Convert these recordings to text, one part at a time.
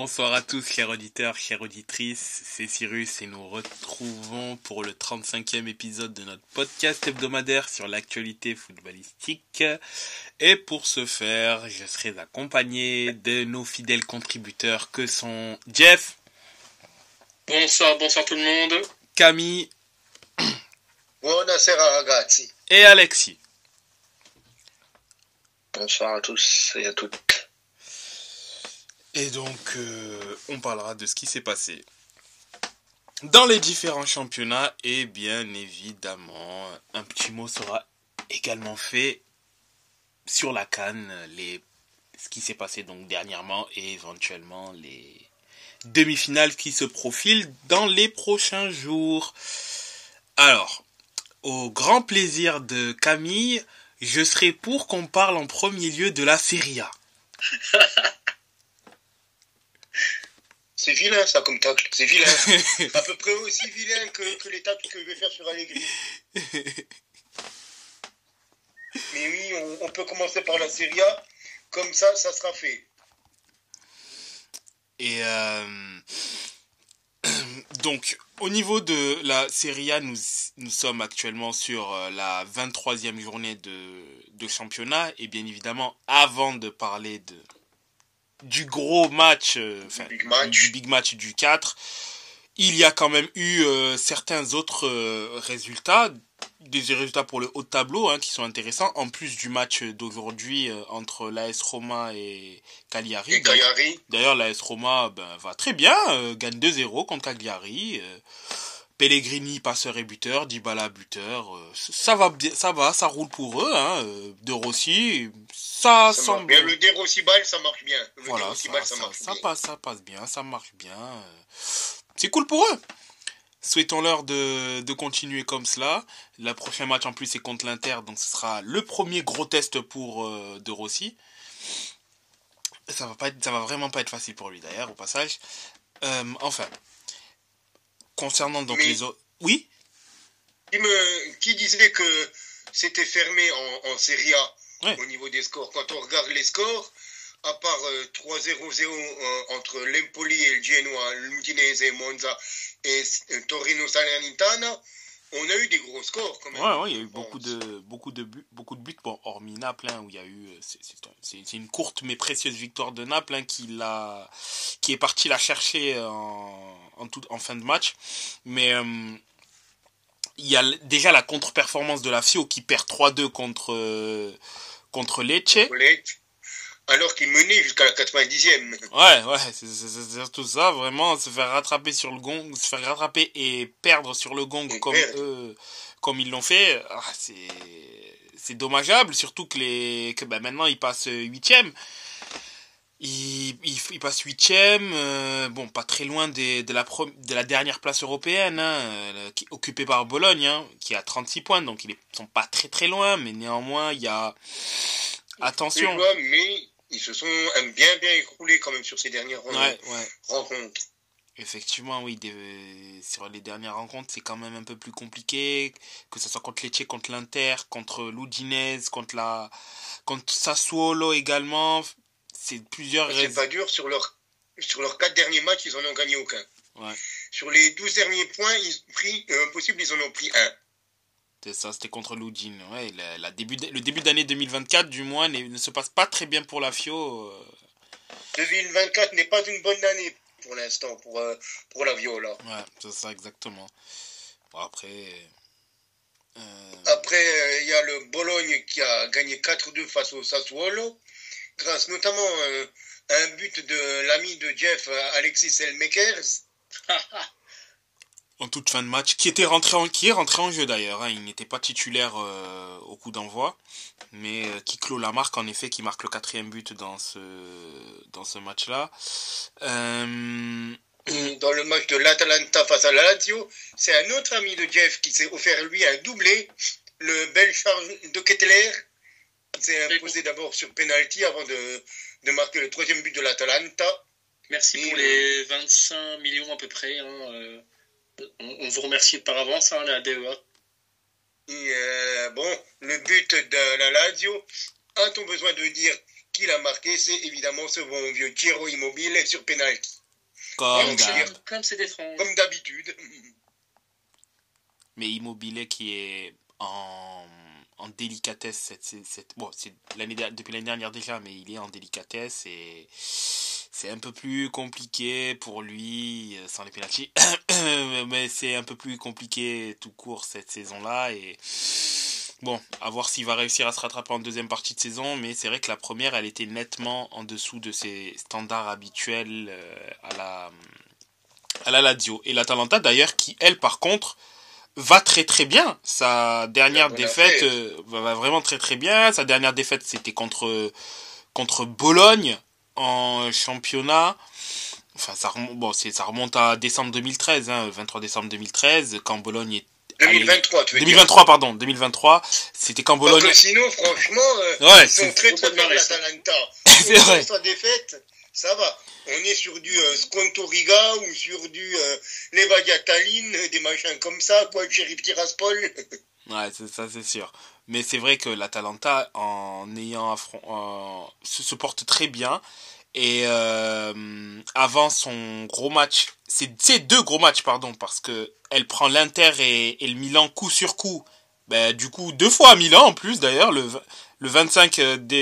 Bonsoir à tous, chers auditeurs, chères auditrices. C'est Cyrus et nous retrouvons pour le 35e épisode de notre podcast hebdomadaire sur l'actualité footballistique. Et pour ce faire, je serai accompagné de nos fidèles contributeurs que sont Jeff. Bonsoir, bonsoir tout le monde. Camille. Buonasera ragazzi. Et Alexis. Bonsoir à tous et à toutes. Et donc, euh, on parlera de ce qui s'est passé dans les différents championnats. Et bien évidemment, un petit mot sera également fait sur la Cannes, les, ce qui s'est passé donc dernièrement et éventuellement les demi-finales qui se profilent dans les prochains jours. Alors, au grand plaisir de Camille, je serai pour qu'on parle en premier lieu de la Serie A. C'est vilain ça comme tacle, c'est vilain. à peu près aussi vilain que, que les tacles que je vais faire sur Allegri. Mais oui, on, on, peut commencer par la Serie A, comme ça, ça sera fait. Et euh, donc, au niveau de la Serie A, nous, nous sommes actuellement sur euh, la 23e journée de, de championnat. Et bien évidemment, avant de parler de, du gros match, euh, enfin, big match. du big match du 4, il y a quand même eu euh, certains autres euh, résultats, des résultats pour le haut de tableau hein, qui sont intéressants, en plus du match d'aujourd'hui entre l'AS Roma et Cagliari. Et Cagliari. D'ailleurs, l'AS Roma ben, va très bien, gagne 2-0 contre Cagliari. Pellegrini passeur et buteur, Dybala buteur, euh, ça va ça va, ça roule pour eux, hein, euh, De Rossi, ça, semble bien. Le Dérossi-Ball, ça marche bien. Le voilà, ça, Dérossi-Ball, ça, ça, marche ça bien. passe, ça passe bien, ça marche bien. euh, C'est cool pour eux. Souhaitons-leur de, de continuer comme cela. Le prochain match en plus c'est contre l'Inter, donc ce sera le premier gros test pour euh, De Rossi. Ça va pas être, ça va vraiment pas être facile pour lui d'ailleurs au passage. Euh, enfin, concernant donc Mais- les autres, oui, Qui, me, qui disait que c'était fermé en, en Serie A au niveau des scores? Quand on regarde les scores, à part euh, 3-0-0 euh, entre l'Empoli et le Genoa, l'Udinese et Monza et euh, Torino Salernitana, on a eu des gros scores quand même. Ouais, ouais, il y a eu beaucoup de, beaucoup de buts, beaucoup de buts, bon, hormis Naples, hein, où il y a eu, euh, c'est- c'est un- c'est c'est une courte mais précieuse victoire de Naples, hein, qui l'a, qui est parti la chercher en, en, tout, en fin de match. Mais, euh, il y a déjà la contre-performance de la FIO qui perd 3-2 contre, euh, contre Lecce. Lecce, alors qu'il menait jusqu'à la 90e. Ouais, ouais, c'est surtout ça, vraiment, se faire rattraper sur le gong, se faire rattraper et perdre sur le gong Et comme perdre. eux, comme ils l'ont fait, ah, c'est c'est dommageable, surtout que les que bah, maintenant ils passent huitième. Ils, ils, ils passent huitième, euh, bon, pas très loin des, de, la pro- de la dernière place européenne, hein, euh, qui, occupée par Bologne, hein, qui a 36 points, donc ils sont pas très très loin, mais néanmoins, il y a... Attention. Mais ils se sont bien bien écroulés quand même sur ces dernières Ouais, ouais. rencontres. Effectivement, oui, des- sur les dernières rencontres, c'est quand même un peu plus compliqué, que ce soit contre Lecce, contre l'Inter, contre l'Udinese, contre la, contre Sassuolo également. C'est plusieurs C'est pas dur, sur leurs sur leurs quatre derniers matchs, ils en ont gagné aucun. Ouais. Sur les 12 derniers points ils pris, euh, possibles, ils en ont pris un. C'est ça, c'était contre l'Udine. Ouais, la, la début, de- le début d'année 2024, du moins, ne se passe pas très bien pour la FIO. euh, 2024 n'est pas une bonne année pour l'instant pour, euh, pour la Viola. Ouais, c'est ça, exactement. Bon, après. euh, Après, euh, il y a le Bologne qui a gagné 4-2 face au Sassuolo, grâce notamment euh, à un but de l'ami de Jeff, euh, Alexis Elmekers. en toute fin de match, qui était rentré en, qui est rentré en jeu d'ailleurs. hein. Il n'était pas titulaire euh, au coup d'envoi, mais euh, qui clôt la marque en effet, qui marque le quatrième but dans ce dans ce match-là. Euh, Dans le match de l'Atalanta face à la Lazio, c'est un autre ami de Jeff qui s'est offert lui un doublé, le bel Charles de Kettler, qui s'est imposé d'abord sur penalty avant de, de marquer le troisième but de l'Atalanta. Merci Et, pour euh, les 25 millions à peu près. hein, euh, on, on vous remercie par avance, hein, la DEA. Et euh, bon, le but de la Lazio, a-t-on besoin de dire qui l'a marqué, c'est évidemment ce bon vieux Thierry Immobile sur penalty. Comme, comme c'est étrange. Comme d'habitude. Mais Immobilier qui est en, en délicatesse cette, cette, bon, c'est l'année depuis l'année dernière déjà, mais il est en délicatesse et c'est un peu plus compliqué pour lui euh, sans les pénaltys. mais c'est un peu plus compliqué tout court cette saison-là et bon, à voir s'il va réussir à se rattraper en deuxième partie de saison, mais c'est vrai que la première, elle était nettement en dessous de ses standards habituels euh, à la à la Lazio et l'Atalanta d'ailleurs qui elle par contre va très très bien. Sa dernière défaite euh, va vraiment très très bien. Sa dernière défaite c'était contre contre Bologne en championnat. Enfin ça remonte, bon, ça remonte à décembre 2013, hein, 23 décembre 2013 quand Bologne est 2023, tu veux 2023, pardon, 2023. C'était quand Bologne. Parce que sinon, franchement, euh, ouais, ils sont très très forts, l'Atalanta. C'est vrai. Sa défaite, ça va. On est sur du euh, Scontoriga ou sur du euh, Levadia Tallinn, des machins comme ça, quoi, Sheriff Tiraspol. ouais, ça, c'est sûr. Mais c'est vrai que l'Atalanta, en ayant affront, se, porte très bien. Et euh, avant son gros match, c'est deux gros matchs, pardon, parce que elle prend l'Inter et, le Milan coup sur coup. Ben, du coup, deux fois à Milan en plus, d'ailleurs, le, le 25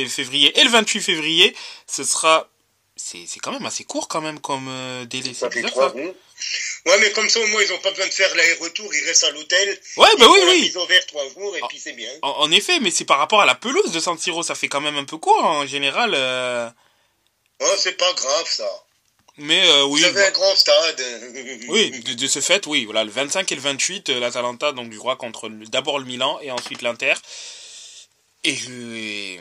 février et le 28 février, ce sera c'est quand même assez court quand même comme euh, délai. Ça fait trois ça. Ouais, mais comme ça au moins ils ont pas besoin de faire l'aller-retour, ils restent à l'hôtel. Ouais, bah oui, oui. Ils ont ouvert trois jours et en, puis c'est bien. En, en, effet, mais c'est par rapport à la pelouse de San Siro, ça fait quand même un peu court hein, en général. Euh... Oh, c'est pas grave ça. Mais euh, oui. Vous avez bah... un grand stade. oui, de, de, ce fait, oui. Voilà, le 25 et le 28, euh, l'Atalanta donc du roi contre d'abord le Milan et ensuite l'Inter. Et, et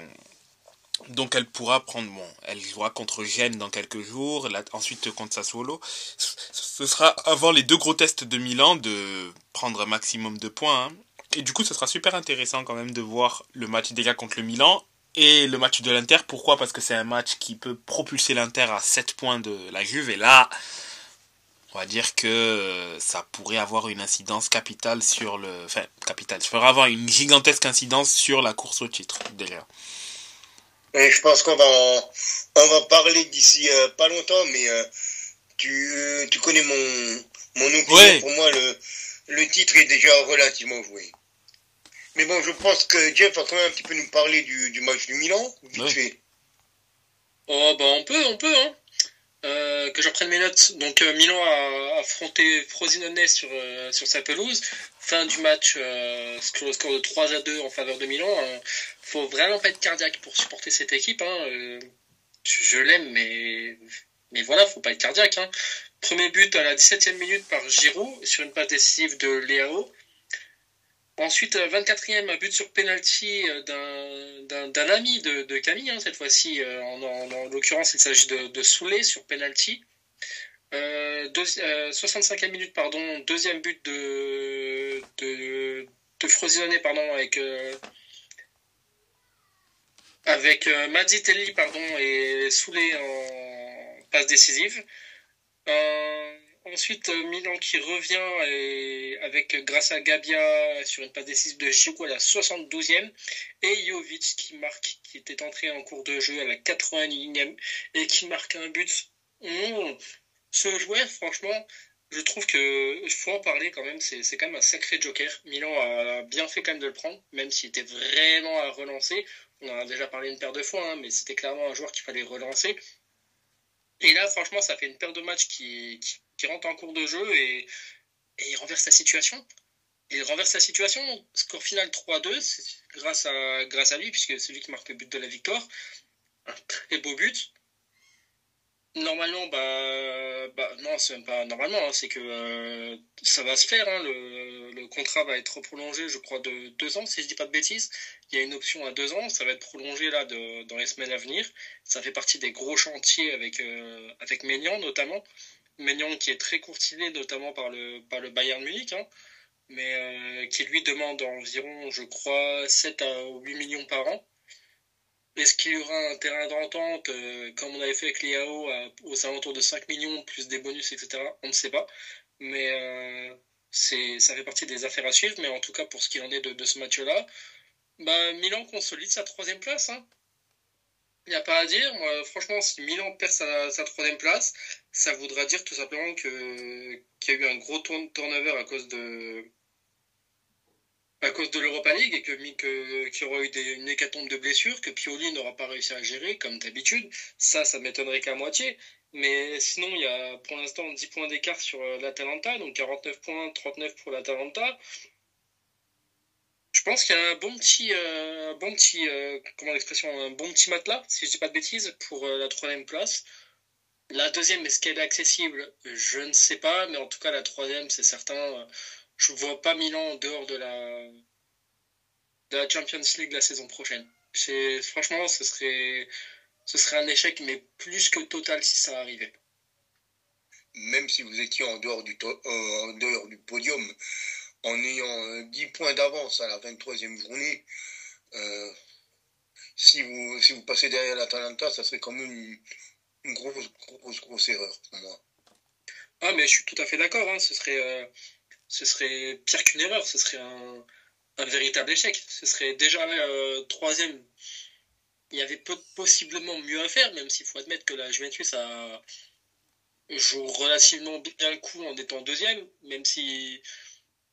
donc elle pourra prendre, bon, elle jouera contre Gênes dans quelques jours, ensuite contre Sassuolo. Ce sera avant les deux gros tests de Milan de prendre un maximum de points. Hein. Et du coup, ce sera super intéressant quand même de voir le match déjà contre le Milan et le match de l'Inter. Pourquoi? Parce que c'est un match qui peut propulser l'Inter à 7 points de la Juve. Et là, on va dire que ça pourrait avoir une incidence capitale sur le... Enfin, capitale. Ça pourrait avoir une gigantesque incidence sur la course au titre, déjà. Et je pense qu'on va en, on va parler d'ici euh, pas longtemps, mais euh, tu, euh, tu connais mon, mon opinion. Ouais. Pour moi, le, le titre est déjà relativement joué. Mais bon, je pense que Jeff va quand même un petit peu nous parler du, du match du Milan, vite Ouais. fait. Oh, bah, on peut, on peut, hein. Euh, que j'en prenne mes notes. Donc, euh, Milan a affronté Frosinone sur, euh, sur sa pelouse. Fin du match, euh, score de 3 à 2 en faveur de Milan. Euh, faut vraiment pas être cardiaque pour supporter cette équipe. Hein. Euh, je, l'aime, mais, mais voilà, faut pas être cardiaque. Hein. Premier but à la 17e minute par Giroud sur une passe décisive de Léao. Ensuite, 24e but sur penalty d'un ami de, Camille, hein, cette fois-ci. Euh, en, en, en l'occurrence, il s'agit de, de sur penalty. Euh, euh, 65e minute, pardon, deuxième but de, de, de Frosinone, pardon, avec, euh, avec euh, Mazzitelli, pardon, et Soulé en passe décisive. Euh, ensuite, Milan qui revient et avec grâce à Gabia sur une passe décisive de Giroud à la 72e et Jovic qui marque, qui était entré en cours de jeu à la 81e et qui marque un but. Ce joueur, franchement, je trouve que faut en parler quand même. C'est, c'est quand même un sacré joker. Milan a bien fait quand même de le prendre, même s'il était vraiment à relancer. On en a déjà parlé une paire de fois, hein, mais c'était clairement un joueur qu'il fallait relancer. Et là, franchement, ça fait une paire de matchs qui, qui, rentre en cours de jeu et, il renverse la situation. Il renverse la situation. Score final 3-2, c'est grâce à, grâce à lui, puisque c'est lui qui marque le but de la victoire. Un très beau but. Normalement, bah, bah non, c'est même pas normalement, hein, c'est que euh, ça va se faire. Hein, le, le, contrat va être prolongé, je crois, de deux ans, si je dis pas de bêtises. Il y a une option à deux ans, ça va être prolongé là de, dans les semaines à venir. Ça fait partie des gros chantiers avec euh, avec Maignan notamment. Maignan qui est très courtisé notamment par le par le Bayern Munich, hein, mais euh, qui lui demande environ, je crois, 7 à 8 millions par an. Est-ce qu'il y aura un terrain d'entente, euh, comme on avait fait avec l'IAO, aux alentours de 5 millions, plus des bonus, etc. On ne sait pas. Mais euh, ça fait partie des affaires à suivre. Mais en tout cas, pour ce qu'il en est de, ce match-là, bah, Milan consolide sa troisième place. Hein. Il n'y a pas à dire. Moi, franchement, si Milan perd sa, troisième place, ça voudra dire tout simplement qu'il y a eu un gros turnover à cause de à cause de l'Europa League et que, que qu'il y aura eu une hécatombe de blessures, que Pioli n'aura pas réussi à gérer comme d'habitude. Ça, ça m'étonnerait qu'à moitié. Mais sinon, il y a pour l'instant 10 points d'écart sur euh, l'Atalanta, donc 49 points, 39 pour l'Atalanta. Je pense qu'il y a un bon petit, euh, euh, comment l'expression, un bon petit matelas, si je dis pas de bêtises, pour la troisième place. La deuxième, est-ce qu'elle est accessible? Je ne sais pas, mais en tout cas la troisième, c'est certain. Je ne vois pas Milan en dehors de la, de la Champions League la saison prochaine. Franchement, ce serait, ce serait un échec, mais plus que total si ça arrivait. Même si vous étiez en dehors du, euh, en dehors du podium, en ayant 10 euh, points d'avance à la 23e journée, euh, si, vous, si vous passez derrière l'Atalanta, ça serait quand même une, grosse, grosse, grosse erreur pour moi. Ah, mais je suis tout à fait d'accord. Hein. Ce, serait, ce serait pire qu'une erreur. Ce serait un, véritable échec. Ce serait déjà troisième il y avait possiblement mieux à faire, même s'il faut admettre que la Juventus a joue relativement bien le coup en étant deuxième, même si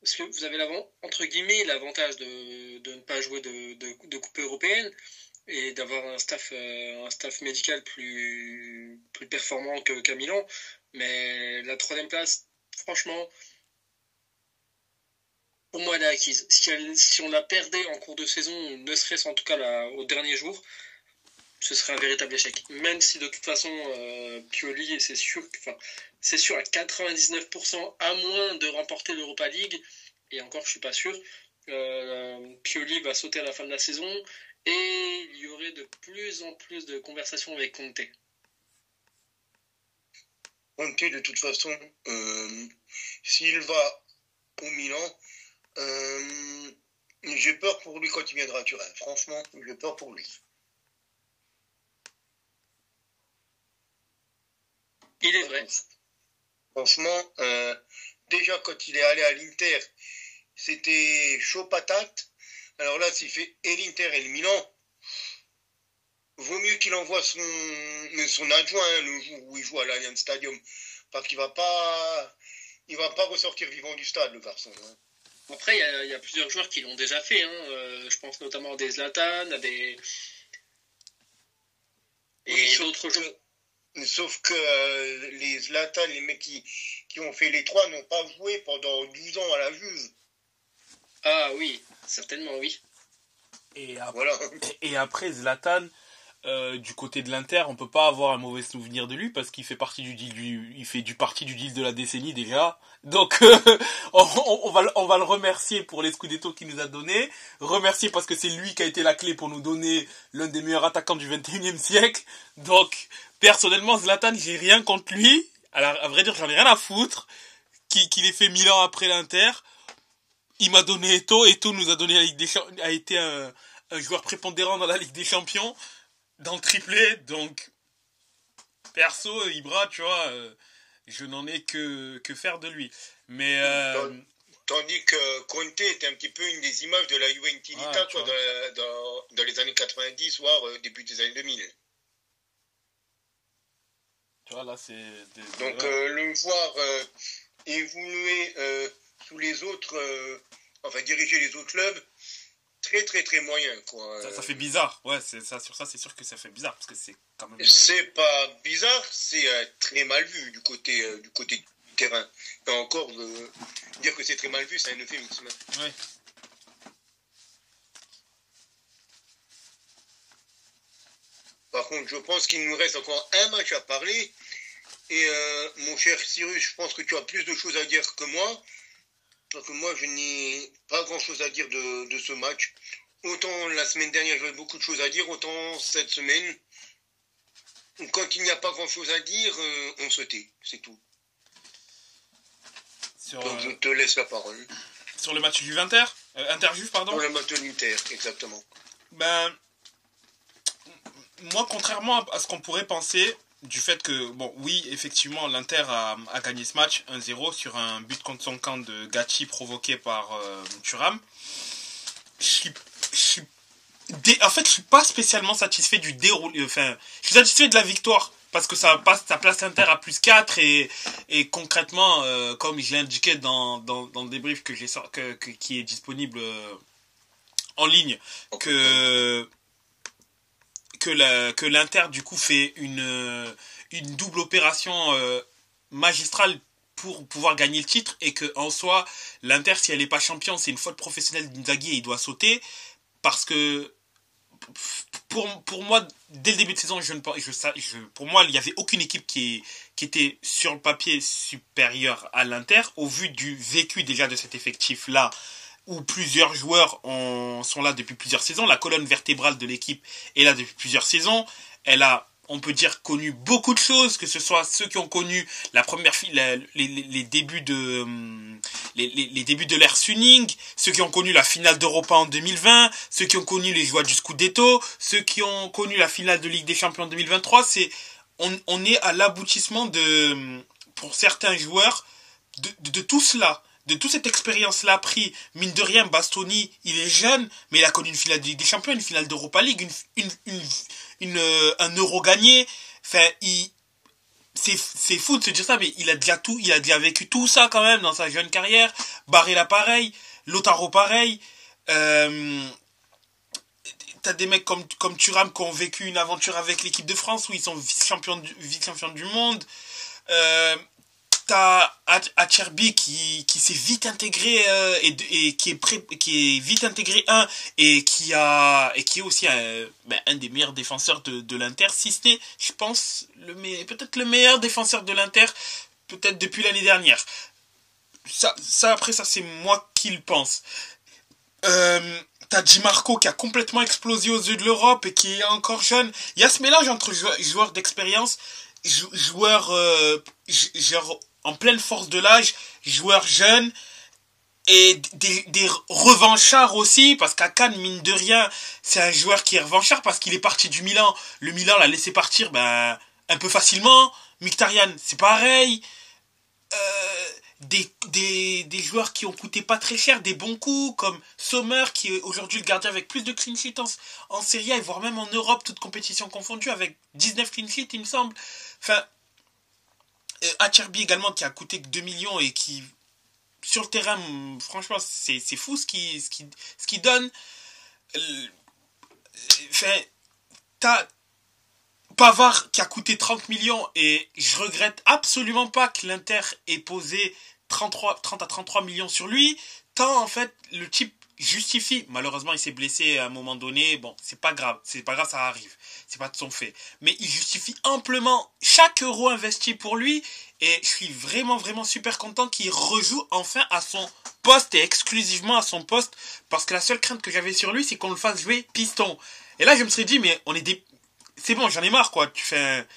parce que vous avez entre guillemets l'avantage de, de, ne pas jouer de, de, coupe européenne et d'avoir un staff euh, un staff médical plus plus performant qu'à Milan, mais la troisième place, franchement, pour moi, elle est acquise. Si, on la perdait en cours de saison, ne serait-ce en tout cas au dernier jour, ce serait un véritable échec. Même si de toute façon, euh, Pioli, c'est sûr, c'est sûr à 99%, à moins de remporter l'Europa League, et encore, je suis pas sûr, euh, Pioli va sauter à la fin de la saison, et il y aurait de plus en plus de conversations avec Conte. Conte, de toute façon, euh, s'il va au Milan, euh, j'ai peur pour lui quand il viendra à Turin. Franchement, j'ai peur pour lui. Il est vrai. Franchement, euh, déjà quand il est allé à l'Inter, c'était chaud patate. Alors là, s'il fait et l'Inter et le Milan, vaut mieux qu'il envoie son, son adjoint hein, le jour où il joue à l'Allianz Stadium. Parce qu'il va pas, il va pas ressortir vivant du stade, le garçon. Hein. Après, il y, a plusieurs joueurs qui l'ont déjà fait. Hein. Euh, je pense notamment à des Zlatan, à des. Et d'autres joueurs. Sauf que euh, les Zlatan, les mecs qui, qui ont fait les trois, n'ont pas joué pendant 12 ans à la Juve. Ah oui, certainement oui. Et, et après Zlatan, euh, du côté de l'Inter, on peut pas avoir un mauvais souvenir de lui parce qu'il fait partie du deal, il fait du parti du deal de la décennie déjà. Donc on, va on va le remercier pour les Scudetto qu'il nous a donné, remercier parce que c'est lui qui a été la clé pour nous donner l'un des meilleurs attaquants du 21e siècle. Donc personnellement Zlatan, j'ai rien contre lui. Alors à vrai dire, j'en ai rien à foutre qu'il ait fait mille ans après l'Inter. Il m'a donné Eto, Eto nous a donné la Ligue des a été un, un joueur prépondérant dans la Ligue des Champions dans le triplé, donc perso, Ibra, tu vois, euh, je n'en ai que, que faire de lui. Mais. Euh, tandis que Conte est un petit peu une des images de la Juventilita quoi, dans, dans, les années 90, voire euh, début des années 2000. Tu vois, là, c'est. Donc, le voir évoluer sous les autres, enfin, diriger les autres clubs, très très très moyen quoi. Ça, fait bizarre, ouais, ça, sur ça c'est sûr que ça fait bizarre parce que c'est quand même. C'est pas bizarre, c'est euh, très mal vu du côté euh, du côté du terrain. Et encore euh, dire que c'est très mal vu, c'est un euphémisme. Ouais. Par contre, je pense qu'il nous reste encore un match à parler. Et mon cher Cyrus, je pense que tu as plus de choses à dire que moi. Que moi, je n'ai pas grand-chose à dire de, ce match. Autant la semaine dernière, j'avais beaucoup de choses à dire, autant cette semaine, quand il n'y a pas grand-chose à dire, euh, on se tait, c'est tout. Donc je te laisse la parole. Sur le match du Inter euh, Inter pardon Sur le match de l'Inter, exactement. Ben, moi, contrairement à ce qu'on pourrait penser, du fait que, bon, oui, effectivement, l'Inter a, gagné ce match 1-0 sur un but contre son camp de Gachi provoqué par euh, Thuram. Je suis, en fait, je suis pas spécialement satisfait du déroulé. Enfin, je suis satisfait de la victoire parce que ça passe, ça place Inter à plus 4 et, et concrètement, euh, comme je l'ai indiqué dans, dans, dans le débrief que j'ai que, que, qui est disponible euh, en ligne, que que la, que l'Inter du coup fait une une double opération euh, magistrale pour pouvoir gagner le titre et que en soi l'Inter si elle n'est pas champion c'est une faute professionnelle d'Inzaghi et il doit sauter parce que pour, pour moi, dès le début de saison, je ne je, je, pour moi, il n'y avait aucune équipe qui, qui était sur le papier supérieure à l'Inter, au vu du vécu déjà de cet effectif-là, où plusieurs joueurs sont là depuis plusieurs saisons. La colonne vertébrale de l'équipe est là depuis plusieurs saisons. Elle a on peut dire, connu beaucoup de choses, que ce soit ceux qui ont connu les, débuts de hum, les, les, l'ère Suning, ceux qui ont connu la finale d'Europa en 2020, ceux qui ont connu les joies du Scudetto, ceux qui ont connu la finale de Ligue des Champions en 2023, c'est on, est à l'aboutissement de hum, pour certains joueurs de tout cela de toute cette expérience-là pris, mine de rien, Bastoni, il est jeune, mais il a connu une finale de Ligue des Champions, une finale d'Europa League, une, euh, un euro gagné. Enfin, il, c'est, fou de se dire ça, mais il a déjà tout, il a déjà vécu tout ça quand même dans sa jeune carrière. Barré pareil, Lotaro pareil. Euh, t'as des mecs comme, comme qui ont vécu une aventure avec l'équipe de France où ils sont vice-champions du, vice-champions du monde. Euh, t'as Acherby qui, qui s'est vite intégré euh, et, qui est vite intégré un et qui a et qui est aussi un, ben, un des meilleurs défenseurs de, l'Inter si ce je pense peut-être le meilleur défenseur de l'Inter peut-être depuis l'année dernière ça après ça c'est moi qui le pense euh, T'as Di Marco qui a complètement explosé aux yeux de l'Europe et qui est encore jeune. Il y a ce mélange entre joueurs d'expérience, joueurs euh, genre en pleine force de l'âge, joueur jeune et des, revanchards aussi, parce qu'à Cannes, mine de rien, c'est un joueur qui est revanchard parce qu'il est parti du Milan. Le Milan l'a laissé partir ben, un peu facilement. Mkhitaryan, c'est pareil. Euh, des, des, des, joueurs qui ont coûté pas très cher, des bons coups, comme Sommer, qui est aujourd'hui le gardien avec plus de clean sheets en, en Serie A, et voire même en Europe, toute compétition confondue, avec 19 clean sheets, il me semble. Enfin, euh, Acherby également qui a coûté que 2 millions et qui sur le terrain franchement c'est fou ce qui ce qui ce qui donne. Euh, enfin t'as Pavard qui a coûté 30 millions et je regrette absolument pas que l'Inter ait posé 33, 30 à 33 millions sur lui, tant en fait le type justifie. Malheureusement, il s'est blessé à un moment donné. Bon, c'est pas grave, c'est pas grave, ça arrive. C'est pas de son fait. Mais il justifie amplement chaque euro investi pour lui. Et je suis vraiment, vraiment super content qu'il rejoue enfin à son poste et exclusivement à son poste. Parce que la seule crainte que j'avais sur lui, c'est qu'on le fasse jouer piston. Et là, je me serais dit, mais on est des. C'est bon, j'en ai marre, quoi. Tu fais.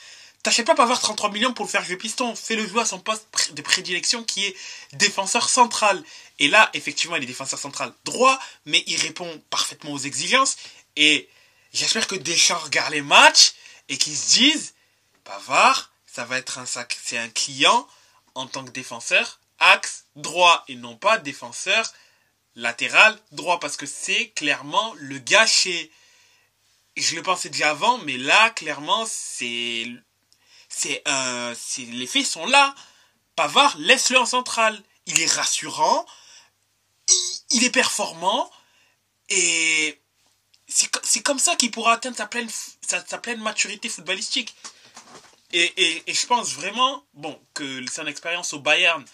T'achètes pas avoir 33 millions pour le faire jouer piston. Fais-le jouer à son poste de prédilection qui est défenseur central. Et là, effectivement, il est défenseur central droit, mais il répond parfaitement aux exigences. Et j'espère que Deschamps regarde les matchs et qu'ils se disent, Pavard, ça va être un sac, c'est un client en tant que défenseur, axe droit et non pas défenseur latéral droit parce que c'est clairement le gâché. Je le pensais déjà avant, mais là, clairement, c'est, c'est un, les faits sont là. Pavard, laisse-le en centrale. Il est rassurant il est performant et c'est comme ça qu'il pourra atteindre sa pleine, sa, pleine maturité footballistique. Et, et, je pense vraiment bon, que son expérience au Bayern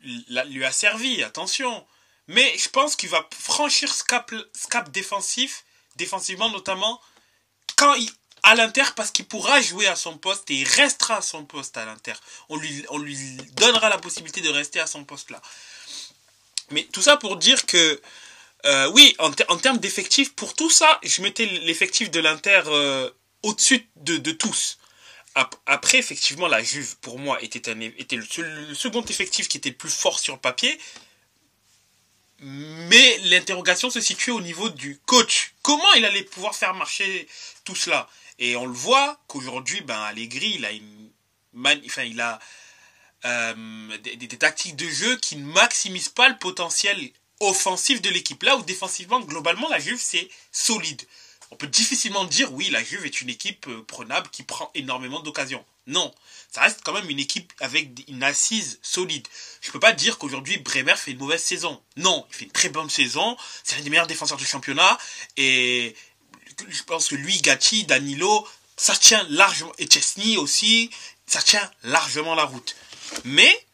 lui a servi, attention. Mais je pense qu'il va franchir ce cap, ce cap défensif, défensivement notamment, quand il, à l'Inter, parce qu'il pourra jouer à son poste et il restera à son poste à l'Inter. On lui, on lui donnera la possibilité de rester à son poste là. Mais tout ça pour dire que, euh, oui, en, termes d'effectifs, pour tout ça, je mettais l'effectif de l'Inter euh, au-dessus de, tous. Après, effectivement, la Juve, pour moi, était, un, était le, second effectif qui était le plus fort sur le papier. Mais l'interrogation se situait au niveau du coach. Comment il allait pouvoir faire marcher tout cela? Et on le voit qu'aujourd'hui, ben, Allegri, il a une... Enfin, il a euh, des, tactiques de jeu qui ne maximisent pas le potentiel offensif de l'équipe. Là où défensivement, globalement, la Juve, c'est solide. on peut difficilement dire oui, la Juve est une équipe euh, prenable qui prend énormément d'occasions. Non, ça reste quand même une équipe avec une assise solide. Je peux pas dire qu'aujourd'hui Bremer fait une mauvaise saison. Non, il fait une très bonne saison. C'est l'un des meilleurs défenseurs du championnat et je pense que lui, Gatti, Danilo, ça tient largement et Chesney aussi, ça tient largement la route. Mais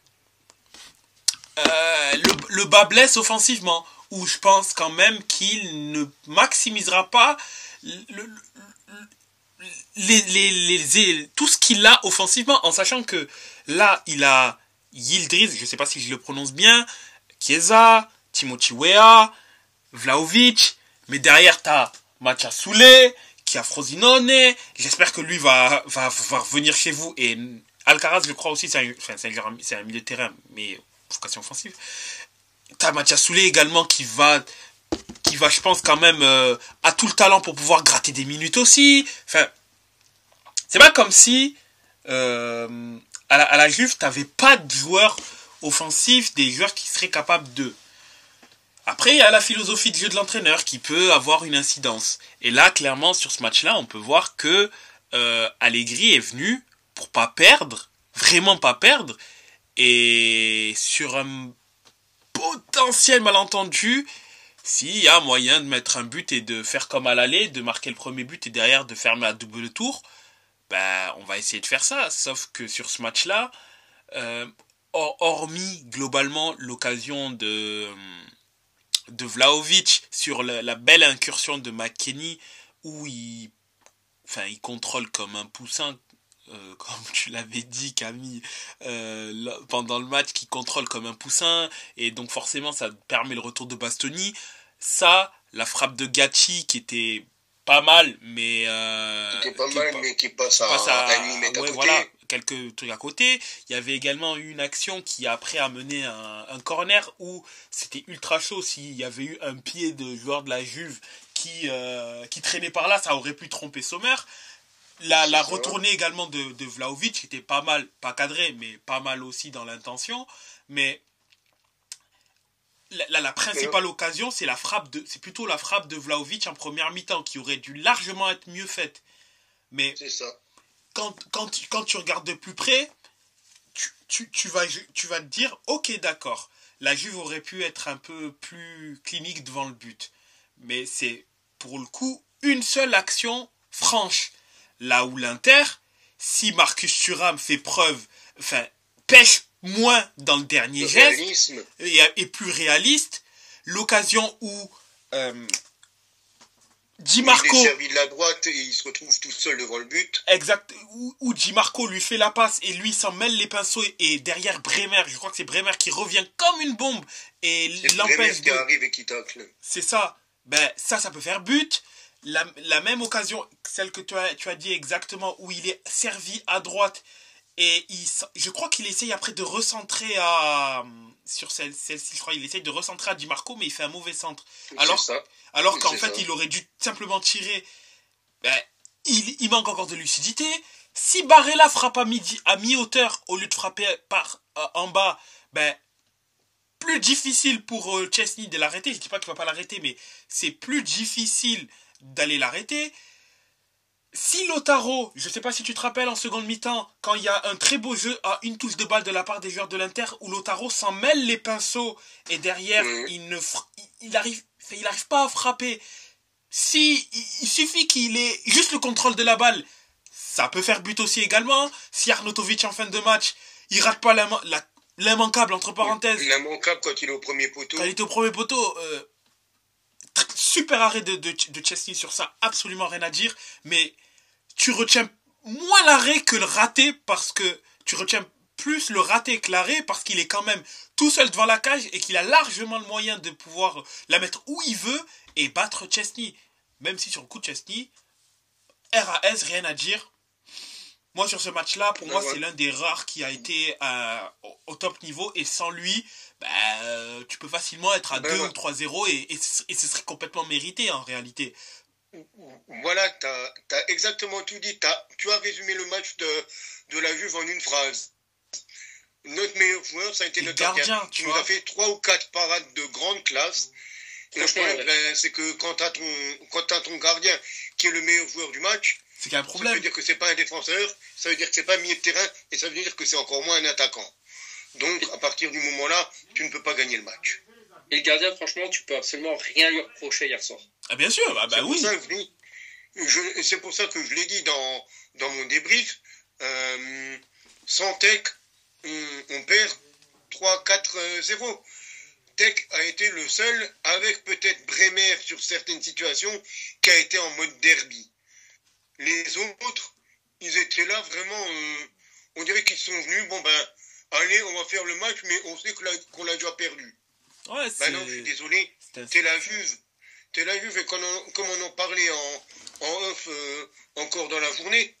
euh, le, bas blesse offensivement où je pense quand même qu'il ne maximisera pas le, les, les, tout ce qu'il a offensivement, en sachant que là, il a Yildiz, je ne sais pas si je le prononce bien, Chiesa, Timothy Wea, Vlaovic, mais derrière, tu as Mathias Soulé, qui a Frosinone, j'espère que lui va, va, chez vous, et Alcaraz, je crois aussi, c'est un, un, milieu de terrain, mais vocation offensive. T'as Mathias également qui va qui va, je pense, quand même, euh, a tout le talent pour pouvoir gratter des minutes aussi. Enfin, c'est pas comme si euh, à, la, à la Juve, t'avais pas de joueurs offensifs, des joueurs qui seraient capables de. Après, il y a la philosophie de jeu de l'entraîneur qui peut avoir une incidence. Et là, clairement, sur ce match-là, on peut voir que euh, Allegri est venu pour pas perdre, vraiment pas perdre, et sur un potentiel malentendu, s'il y a moyen de mettre un but et de faire comme à l'aller, de marquer le premier but et derrière de fermer à double tour, ben, on va essayer de faire ça. Sauf que sur ce match-là, euh, hormis globalement l'occasion de, de Vlaovic sur la, belle incursion de McKenny, où il, enfin, il contrôle comme un poussin, euh, comme tu l'avais dit Camille euh, pendant le match qui contrôle comme un poussin et donc forcément ça permet le retour de Bastoni. Ça la frappe de Gatti qui était pas mal mais euh, qui pas mal mais qui passe à, à, voilà quelques trucs à côté il y avait également eu une action qui après a mené un, un corner où c'était ultra chaud s'il y avait eu un pied de joueur de la Juve qui qui traînait par là ça aurait pu tromper Sommer la, la retournée également de, de Vlaovic était pas mal, pas cadré, mais pas mal aussi dans l'intention. Mais la, la, principale occasion, c'est la frappe de, c'est plutôt la frappe de Vlaovic en première mi-temps qui aurait dû largement être mieux faite. Mais ça. Quand, quand, tu, quand tu regardes de plus près, tu, tu, tu, vas, tu vas te dire, ok, d'accord, la Juve aurait pu être un peu plus clinique devant le but. Mais c'est pour le coup une seule action franche. Là où l'Inter, si Marcus Thuram fait preuve, enfin, pêche moins dans le dernier geste et, plus réaliste, l'occasion où euh, Di Marco. Il est servi de la droite et il se retrouve tout seul devant le but. Exact. Où, où Di Marco lui fait la passe et lui s'en mêle les pinceaux et derrière Bremer, je crois que c'est Bremer qui revient comme une bombe et l'empêche de. arrive et qui tacle. C'est ça. Ben ça, ça peut faire but la, même occasion, celle que tu as, tu as dit exactement, où il est servi à droite et il, je crois qu'il essaye après de recentrer à sur celle-ci, je crois il essaye de recentrer à Di Marco, mais il fait un mauvais centre. Alors, alors qu'en fait, il aurait dû simplement tirer. Ben, il, il, manque encore de lucidité. Si Barella frappe à midi, à mi-hauteur au lieu de frapper par euh, en bas, ben plus difficile pour euh, Chesney de l'arrêter. Je dis pas qu'il va pas l'arrêter, mais c'est plus difficile d'aller l'arrêter. Si Lotaro, je sais pas si tu te rappelles en seconde mi-temps, quand il y a un très beau jeu à une touche de balle de la part des joueurs de l'Inter, où Lotaro s'en mêle les pinceaux et derrière il ne il arrive, il arrive pas à frapper. Si il suffit qu'il ait juste le contrôle de la balle, ça peut faire but aussi également. Si Arnautovic en fin de match, il rate pas l'immanquable entre parenthèses. L'immanquable quand il est au premier poteau. Quand il est au premier poteau, euh, super arrêt de, de, de Chesney sur ça, absolument rien à dire, mais tu retiens moins l'arrêt que le raté parce que tu retiens plus le raté que l'arrêt parce qu'il est quand même tout seul devant la cage et qu'il a largement le moyen de pouvoir la mettre où il veut et battre Chesney. Même si sur le coup de Chesney, RAS, rien à dire. Moi, sur ce match-là, pour moi, c'est l'un des rares qui a été euh, au top niveau. Et sans lui, bah, euh, tu peux facilement être à 2 ou 3-0 et, et, ce serait complètement mérité en réalité. Voilà, tu as, exactement tout dit. As, tu as résumé le match de, de la Juve en une phrase. Notre meilleur joueur, ça a été notre gardien. Tu nous as fait 3 ou 4 parades de grande classe. Le problème, ben, c'est que quand tu as, ton, ton gardien qui est le meilleur joueur du match, c'est qu'il y a un problème. Ça veut dire que c'est pas un défenseur, ça veut dire que c'est pas un milieu de terrain, et ça veut dire que c'est encore moins un attaquant. Donc, à partir du moment-là, tu ne peux pas gagner le match. Et le gardien, franchement, tu peux absolument rien lui reprocher hier soir. Ah, bien sûr, ah, bah oui. C'est pour ça que je l'ai dit dans, dans mon débrief. Euh, sans Tech, on, perd 3-4-0. Tech a été le seul, avec peut-être Bremer sur certaines situations, qui a été en mode derby. Les autres, ils étaient là vraiment, euh, on dirait qu'ils sont venus, bon ben, allez, on va faire le match, mais on sait qu'on l'a déjà perdu. Ouais, ben non, je suis désolé, t'es la Juve. T'es la Juve, et comme on, en parlait en, en off euh, encore dans la journée,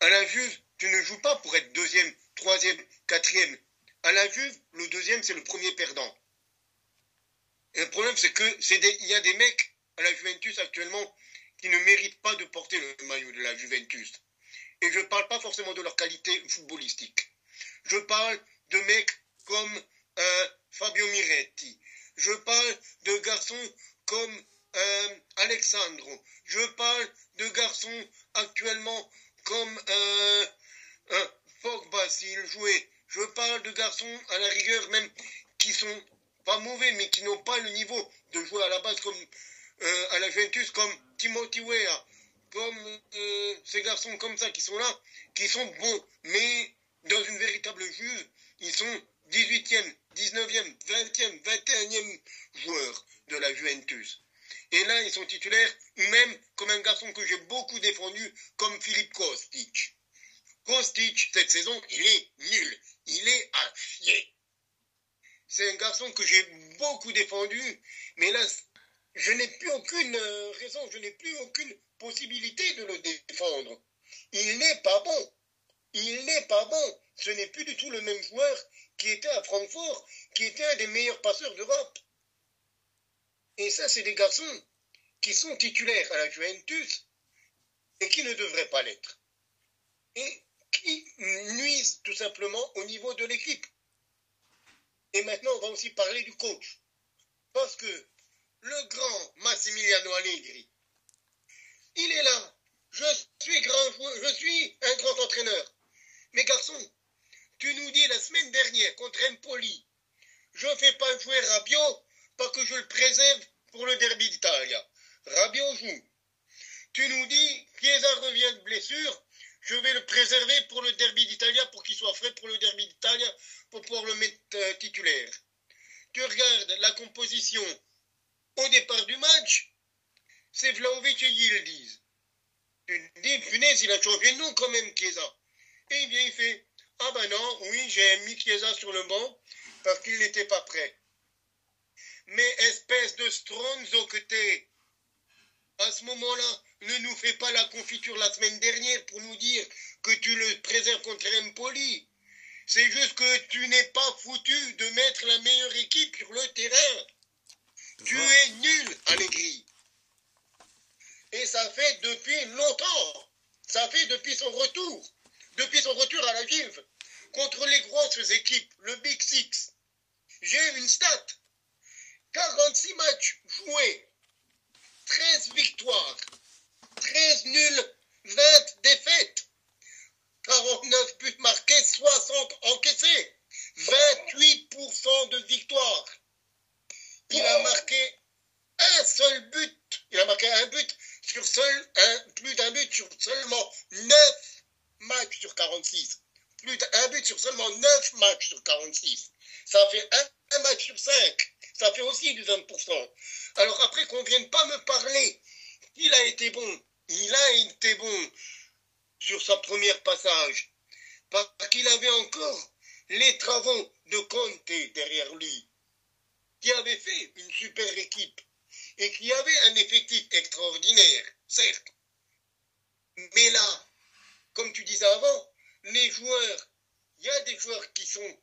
à la Juve, tu ne joues pas pour être deuxième, troisième, quatrième. À la Juve, le deuxième, c'est le premier perdant. Et le problème, c'est que c'est il y a des mecs à la Juventus actuellement qui ne méritent pas de porter le maillot de la Juventus. Et je ne parle pas forcément de leur qualité footballistique. Je parle de mecs comme euh, Fabio Miretti. Je parle de garçons comme euh, Alexandro. Je parle de garçons actuellement comme euh, Pogba s'il jouait. Je parle de garçons à la rigueur même qui sont pas mauvais mais qui n'ont pas le niveau de jouer à la base comme euh, à la Juventus comme Timothy Weah, comme euh, ces garçons comme ça qui sont là, qui sont bons, mais dans une véritable juve, ils sont 18e, 19e, 20e, 21e joueurs de la Juventus. Et là, ils sont titulaires, même comme un garçon que j'ai beaucoup défendu, comme Philippe Kostic. Kostic, cette saison, il est nul. Il est à chier. C'est un garçon que j'ai beaucoup défendu, mais là, je n'ai plus aucune euh, raison, je n'ai plus aucune possibilité de le défendre. Il n'est pas bon. Il n'est pas bon. Ce n'est plus du tout le même joueur qui était à Francfort, qui était un des meilleurs passeurs d'Europe. Et ça, c'est des garçons qui sont titulaires à la Juventus et qui ne devraient pas l'être. Et qui nuisent tout simplement au niveau de l'équipe. Et maintenant, on va aussi parler du coach. Parce que le grand Massimiliano Allegri, il est là. Je suis, grand, je suis un grand entraîneur. Mais garçon, tu nous dis la semaine dernière contre Empoli, je ne fais pas jouer Rabiot parce que je le préserve pour le derby d'Italia. Rabiot joue. Tu nous dis, Chiesa revient de blessure, je vais le préserver pour le derby d'Italia pour qu'il soit frais pour le derby d'Italia pour pouvoir le mettre euh, titulaire. Tu regardes la composition au départ du match, c'est Vlaovic et Yildiz. Tu te dis, punaise, il a changé de nom quand même, Chiesa. Et il vient, il fait, ah ben non, oui, j'ai mis Chiesa sur le banc parce qu'il n'était pas prêt. Mais espèce de stronzo que t'es, à ce moment-là, ne nous fais pas la confiture la semaine dernière pour nous dire que tu le préserves contre Empoli. C'est juste que tu n'es pas foutu de mettre la meilleure équipe sur le terrain. Tu es nul, Allegri. Et ça fait depuis longtemps. Ça fait depuis son retour. Depuis son retour à la Juve. Contre les grosses équipes, le Big Six. J'ai une stat. 46 matchs joués. 13 victoires. 13 nuls. 20 défaites. 49 buts marqués, 60 encaissés. 28% de victoires il a marqué un seul but. Il a marqué un but sur seul, un, plus d'un but sur seulement 9 matchs sur 46. Plus but sur seulement 9 matchs sur 46. Ça fait un, match sur 5. Ça fait aussi du 20%. Alors après qu'on vienne pas me parler, il a été bon. Il a été bon sur sa première passage. Parce qu'il avait encore les travaux de Conte derrière lui qui avait fait une super équipe et qui avait un effectif extraordinaire, certes. Mais là, comme tu disais avant, les joueurs, il y a des joueurs qui sont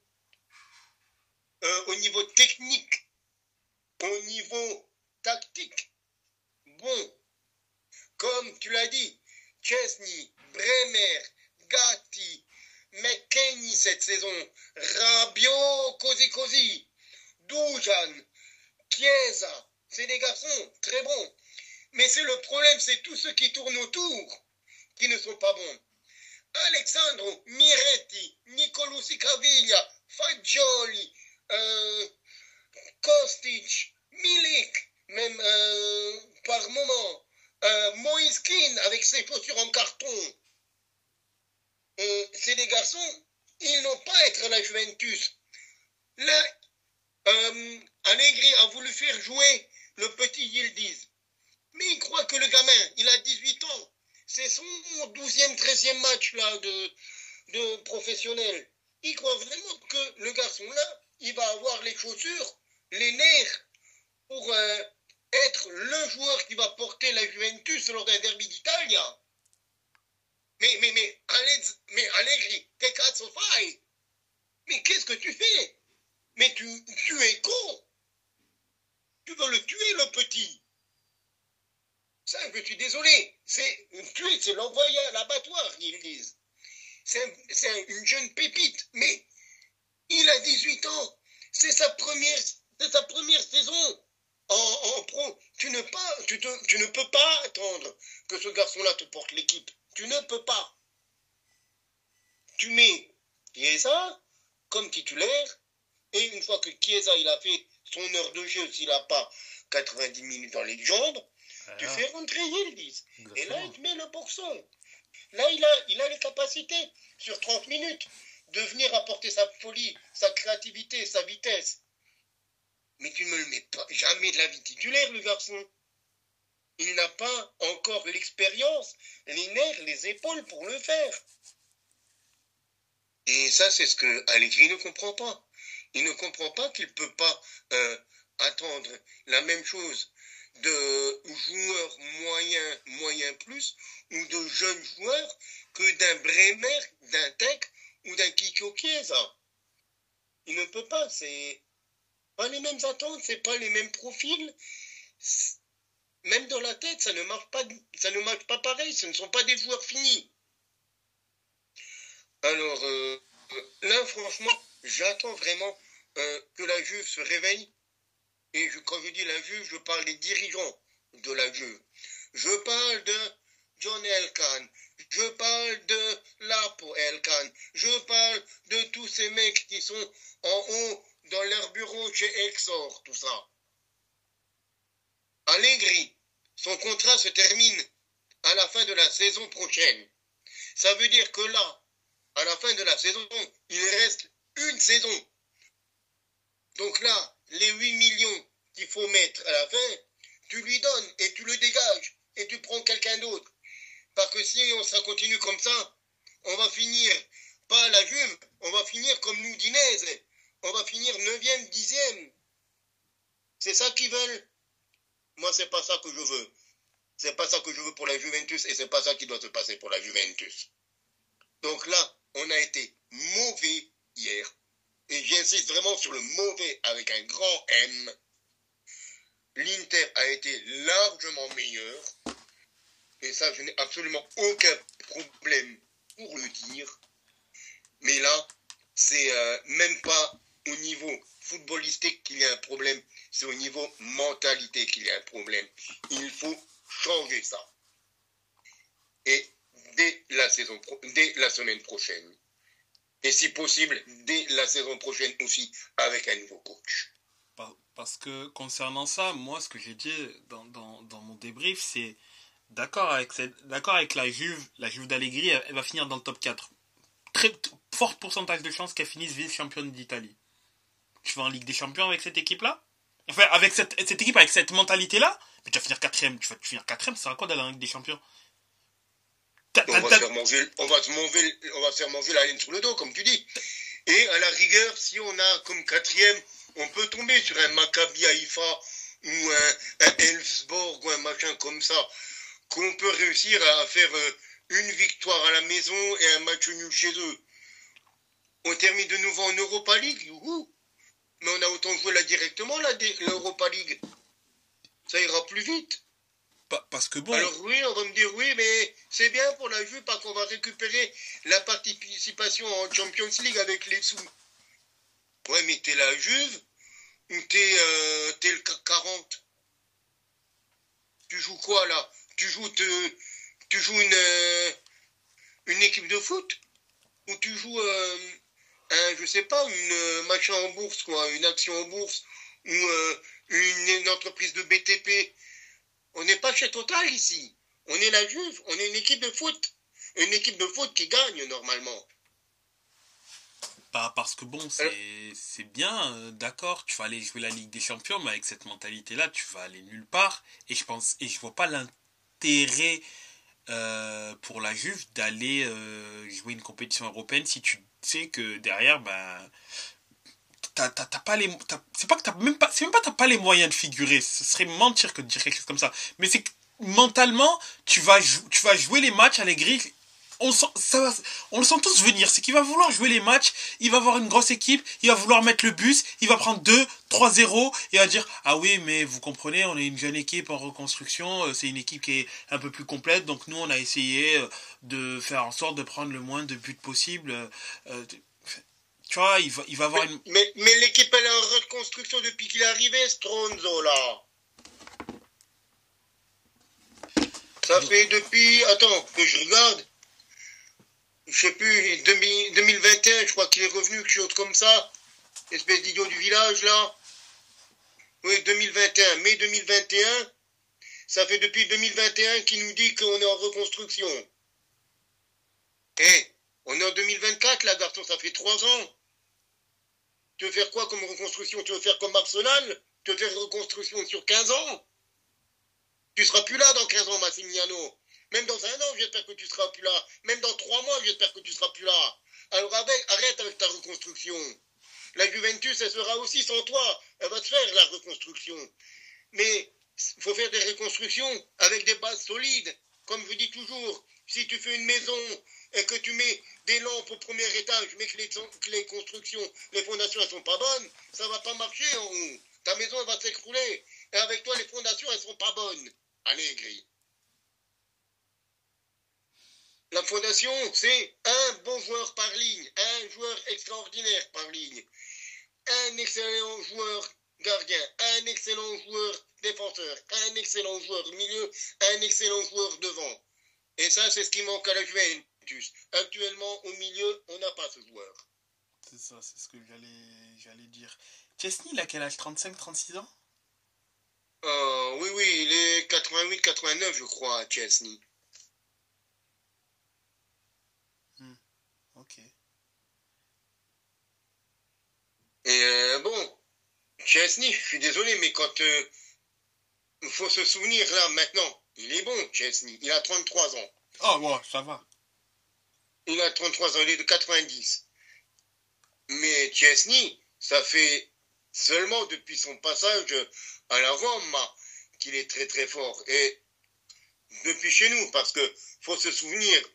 euh, au niveau technique, au niveau tactique, bon, comme tu l'as dit, Chesney, Bremer, Gatti, McKenny cette saison, Rabiot, Cosi Cosi, Dujan, Chiesa, c'est des garçons très bons. Mais c'est le problème, c'est tous ceux qui tournent autour qui ne sont pas bons. Alexandro Miretti, Nicolo Caviglia, Fagioli, euh, Kostic, Milik, même euh, par moment, euh, Moïse avec ses chaussures en carton. Euh, c'est des garçons, ils n'ont pas à être la Juventus. Là, Allegri a voulu faire jouer le petit Yildiz. Mais il croit que le gamin, il a 18 ans. C'est son 12e, 13e match là de, professionnel. Il croit vraiment que le garçon là, il va avoir les chaussures, les nerfs pour euh, être le joueur qui va porter la Juventus lors d'un derby d'Italia. Mais, mais, mais, mais Allegri, t'es fai Mais qu'est-ce que tu fais? Mais tu, tu es con Tu veux le tuer, le petit Ça, je suis désolé. C'est tuer, c'est l'envoyer à l'abattoir, ils disent. C'est une jeune pépite, mais il a 18 ans. C'est sa première, saison en, pro. Tu ne peux pas attendre que ce garçon-là te porte l'équipe. Tu ne peux pas. Tu mets Chiesa comme titulaire, et une fois que Chiesa il a fait son heure de jeu, s'il n'a pas 90 minutes dans les jambes, tu ah. fais rentrer Yildiz. Et là, il te met le boxon. Là, il a, il a les capacités, sur 30 minutes, de venir apporter sa folie, sa créativité, sa vitesse. Mais tu ne me le mets pas jamais de la vie titulaire, le garçon. Il n'a pas encore l'expérience, les nerfs, les épaules pour le faire. Et ça, c'est ce que Allegri ne comprend pas. Il ne comprend pas qu'il ne peut pas euh, attendre la même chose de joueurs moyens, moyens plus, ou de jeunes joueurs que d'un Bremer, d'un Tech ou d'un Kiko. Il ne peut pas, c'est pas les mêmes attentes, c'est pas les mêmes profils. Même dans la tête, ça ne marche pas, ça ne marche pas pareil, ce ne sont pas des joueurs finis. Alors euh, là, franchement, j'attends vraiment euh, que la Juve se réveille. Et quand je dis la Juve, je parle des dirigeants de la Juve. Je parle de John Elkan, je parle de Lapo Elkan, je parle de tous ces mecs qui sont en haut dans leur bureau chez Exor, tout ça. Allegri, son contrat se termine à la fin de la saison prochaine. Ça veut dire que là, à la fin de la saison, il reste une saison. Donc là, les 8 millions qu'il faut mettre à la fin, tu lui donnes et tu le dégages et tu prends quelqu'un d'autre. Parce que si on, ça continue comme ça, on va finir, pas la Juve, on va finir comme nous, Dinez. On va finir 9e, 10e. C'est ça qu'ils veulent. Moi, c'est pas ça que je veux. C'est pas ça que je veux pour la Juventus et c'est pas ça qui doit se passer pour la Juventus. Donc là, on a été mauvais hier. Et j'insiste vraiment sur le mauvais avec un grand M. L'Inter a été largement meilleur. Et ça, je n'ai absolument aucun problème pour le dire. Mais là, c'est euh, même pas au niveau footballistique qu'il y a un problème, c'est au niveau mentalité qu'il y a un problème. Il faut changer ça. Et dès la, saison dès la semaine prochaine, et si possible, dès la saison prochaine aussi, avec un nouveau coach. Parce que concernant ça, moi, ce que j'ai dit dans, mon débrief, c'est d'accord avec, la Juve, la Juve d'Allegri, elle, va finir dans le top 4. Très fort pourcentage de chances qu'elle finisse vice-championne d'Italie. Tu vas en Ligue des Champions avec cette équipe-là? Enfin, avec cette, cette, équipe, avec cette mentalité-là, mais tu vas finir quatrième. Tu vas finir quatrième, ça sert à quoi d'aller en Ligue des Champions? On va, se faire manger, on, va se manger, on va faire manger la laine sur le dos, comme tu dis. Et à la rigueur, si on a comme quatrième, on peut tomber sur un Maccabi Haïfa ou un, un Elfsborg ou un machin comme ça, qu'on peut réussir à faire euh, une victoire à la maison et un match nul chez eux. On termine de nouveau en Europa League, youhou mais on a autant joué là directement, l'Europa League. Ça ira plus vite. Parce que bon. Alors oui, on va me dire oui, mais c'est bien pour la Juve parce qu'on va récupérer la participation en Champions League avec les sous. Ouais, mais t'es la Juve, ou t'es euh, t'es le CAC 40 Tu joues quoi là? Tu joues, tu joues une, euh, une équipe de foot? Ou tu joues, euh, un, je sais pas, une machin en bourse, quoi, une action en bourse Ou une entreprise de BTP On n'est pas chez Total ici. On est la Juve, on est une équipe de foot. Une équipe de foot qui gagne normalement. Bah, parce que bon, c'est c'est bien, euh, d'accord, tu vas aller jouer la Ligue des Champions, mais avec cette mentalité-là, tu vas aller nulle part. Et je pense, et je vois pas l'intérêt euh, pour la Juve d'aller euh, jouer une compétition européenne si tu sais que derrière, ben, t'as pas les, c'est pas même pas, c'est même pas t'as pas les moyens de figurer. Ce serait mentir que de dire quelque chose comme ça. Mais c'est que mentalement, tu vas, tu vas jouer les matchs à l'aigri on, sent, ça va- on le sent tous venir. C'est qu'il va vouloir jouer les matchs, il va avoir une grosse équipe, il va vouloir mettre le bus, il va prendre 2, 3-0 et va dire Ah oui, mais vous comprenez, on est une jeune équipe en reconstruction, euh, c'est une équipe qui est un peu plus complète, donc nous on a essayé euh, de faire en sorte de prendre le moins de buts possible. Tu vois, il va, il va avoir une. Mais, mais l'équipe elle est en reconstruction depuis qu'il est arrivé, Stronzo là. Ça fait depuis, attends, que je regarde. Je sais plus, 2000 2021, je crois qu'il est revenu, quelque chose comme ça. Espèce d'idiot du village là. Oui, 2021, mai 2021. Ça fait depuis 2021 qu'il nous dit qu'on est en reconstruction. Eh, on est en 2024 là, garçon, ça fait trois ans. Tu faire quoi comme reconstruction? Tu veux faire comme Arsenal? Tu faire reconstruction sur 15 ans? Tu seras plus là dans 15 ans, Massimiliano. Même dans un an, j'espère que tu seras plus là. Même dans trois mois, j'espère que tu seras plus là. Alors arrête avec ta reconstruction. La Juventus, elle sera aussi sans toi. Elle va te faire la reconstruction. Mais il faut faire des reconstructions avec des bases solides. Comme je dis toujours, si tu fais une maison et que tu mets des lampes au premier étage, mais que les, constructions, les fondations, elles sont pas bonnes, ça va pas marcher en haut. Ta maison, elle va s'écrouler. Et avec toi, les fondations, elles sont pas bonnes. Allez. La fondation, c'est un bon joueur par ligne, un joueur extraordinaire par ligne, un excellent joueur gardien, un excellent joueur défenseur, un excellent joueur milieu, un excellent joueur devant. Et ça, c'est ce qui manque à la Juventus. Actuellement, au milieu, on n'a pas ce joueur. C'est ça, c'est ce que j'allais j'allais dire. Chesney, il a quel âge? 35, 36 ans? Euh, oui, oui, il est 88-89, je crois, Chesney. Ok. Et euh, bon, Chesney, je suis désolé, mais quand euh, il faut se souvenir là maintenant, il est bon, Chesney. Il a 33 ans. Oh, ouais, ça va. Il a 33 ans, il est de 90. Mais Chesney, ça fait seulement depuis son passage à la Roma qu'il est très très fort. Et depuis chez nous, parce que faut se souvenir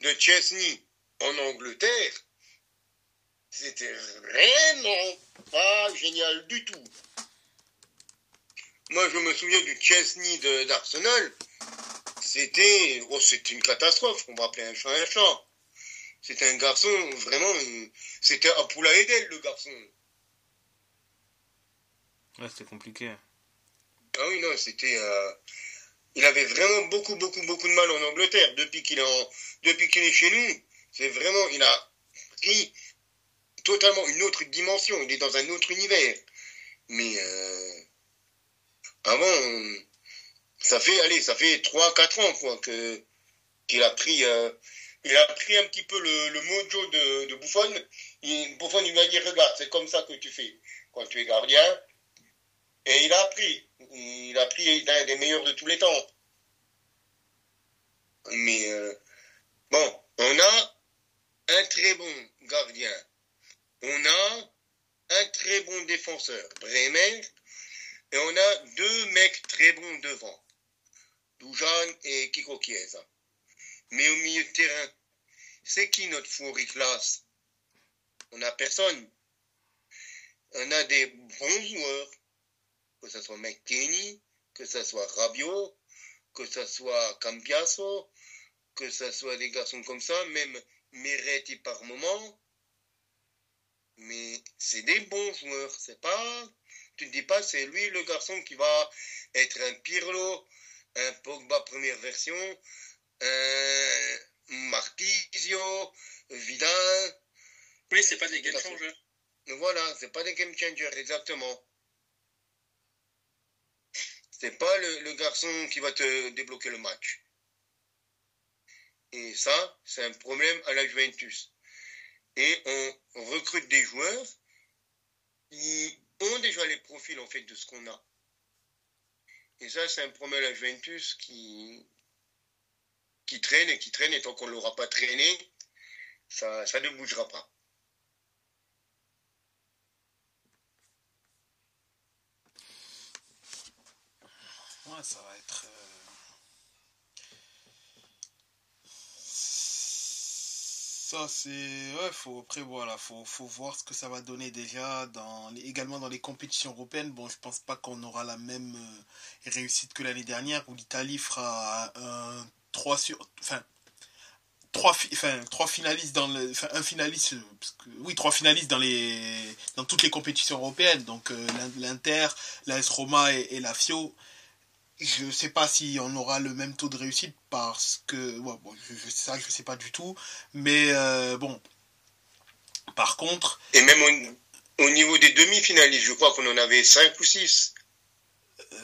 de Chesney en Angleterre, c'était vraiment pas génial du tout. Moi, je me souviens du Chesney d'Arsenal. C'était oh, une catastrophe. On va appeler un chat un chat. C'était un garçon, vraiment, c'était Apoula Edel, le garçon. Ouais, c'était compliqué. Ah oui, non, c'était... euh, il avait vraiment beaucoup, beaucoup, beaucoup de mal en Angleterre. Depuis qu'il est, en- depuis qu'il est chez nous, c'est vraiment... Il a pris totalement une autre dimension. Il est dans un autre univers. Mais euh, avant, on- ça fait, allez, ça fait 3-4 ans, quoi, que, qu'il a pris... euh, il a pris un petit peu le, mojo de, de Buffon. Il, Buffon, il lui dit, regarde, c'est comme ça que tu fais quand tu es gardien. Et il a appris. Il a pris l'un des meilleurs de tous les temps. Mais euh, bon, on a un très bon gardien. On a un très bon défenseur, Bremer. Et on a deux mecs très bons devant. Dujan et Kiko Chiesa. Mais au milieu de terrain, c'est qui notre fourri classe On n'a personne. On a des bons joueurs que ce soit McKinney, que ce soit Rabiot, que ce soit Campiasso, que ce soit des garçons comme ça, même Meretti par moment. Mais c'est des bons joueurs, c'est pas tu ne dis pas c'est lui le garçon qui va être un Pirlo, un Pogba première version, un Marquisio, Vidal. Oui, c'est pas des game changers. Voilà, c'est pas des game changers, exactement. C'est pas le, le garçon qui va te débloquer le match. Et ça, c'est un problème à la Juventus. Et on recrute des joueurs qui ont déjà les profils en fait de ce qu'on a. Et ça, c'est un problème à la Juventus qui, qui traîne et qui traîne, et tant qu'on ne l'aura pas traîné, ça, ça ne bougera pas. Ouais, ça va être. euh, Ça, c'est. Ouais, faut. Après, voilà, faut, faut voir ce que ça va donner déjà, dans également dans les compétitions européennes. Bon, je pense pas qu'on aura la même euh, réussite que l'année dernière, où l'Italie fera un 3 sur. Enfin. Trois, fi- enfin, trois finalistes dans le, enfin, un finaliste, parce que- oui, trois finalistes dans les, dans toutes les compétitions européennes, donc euh, l'In- l'Inter, l'AS Roma et, et la Fio, je sais pas si on aura le même taux de réussite parce que ouais, bon, je, je- ça je sais pas du tout mais euh, bon par contre Et même au, au niveau des demi-finalistes, je crois qu'on en avait 5 ou 6. euh,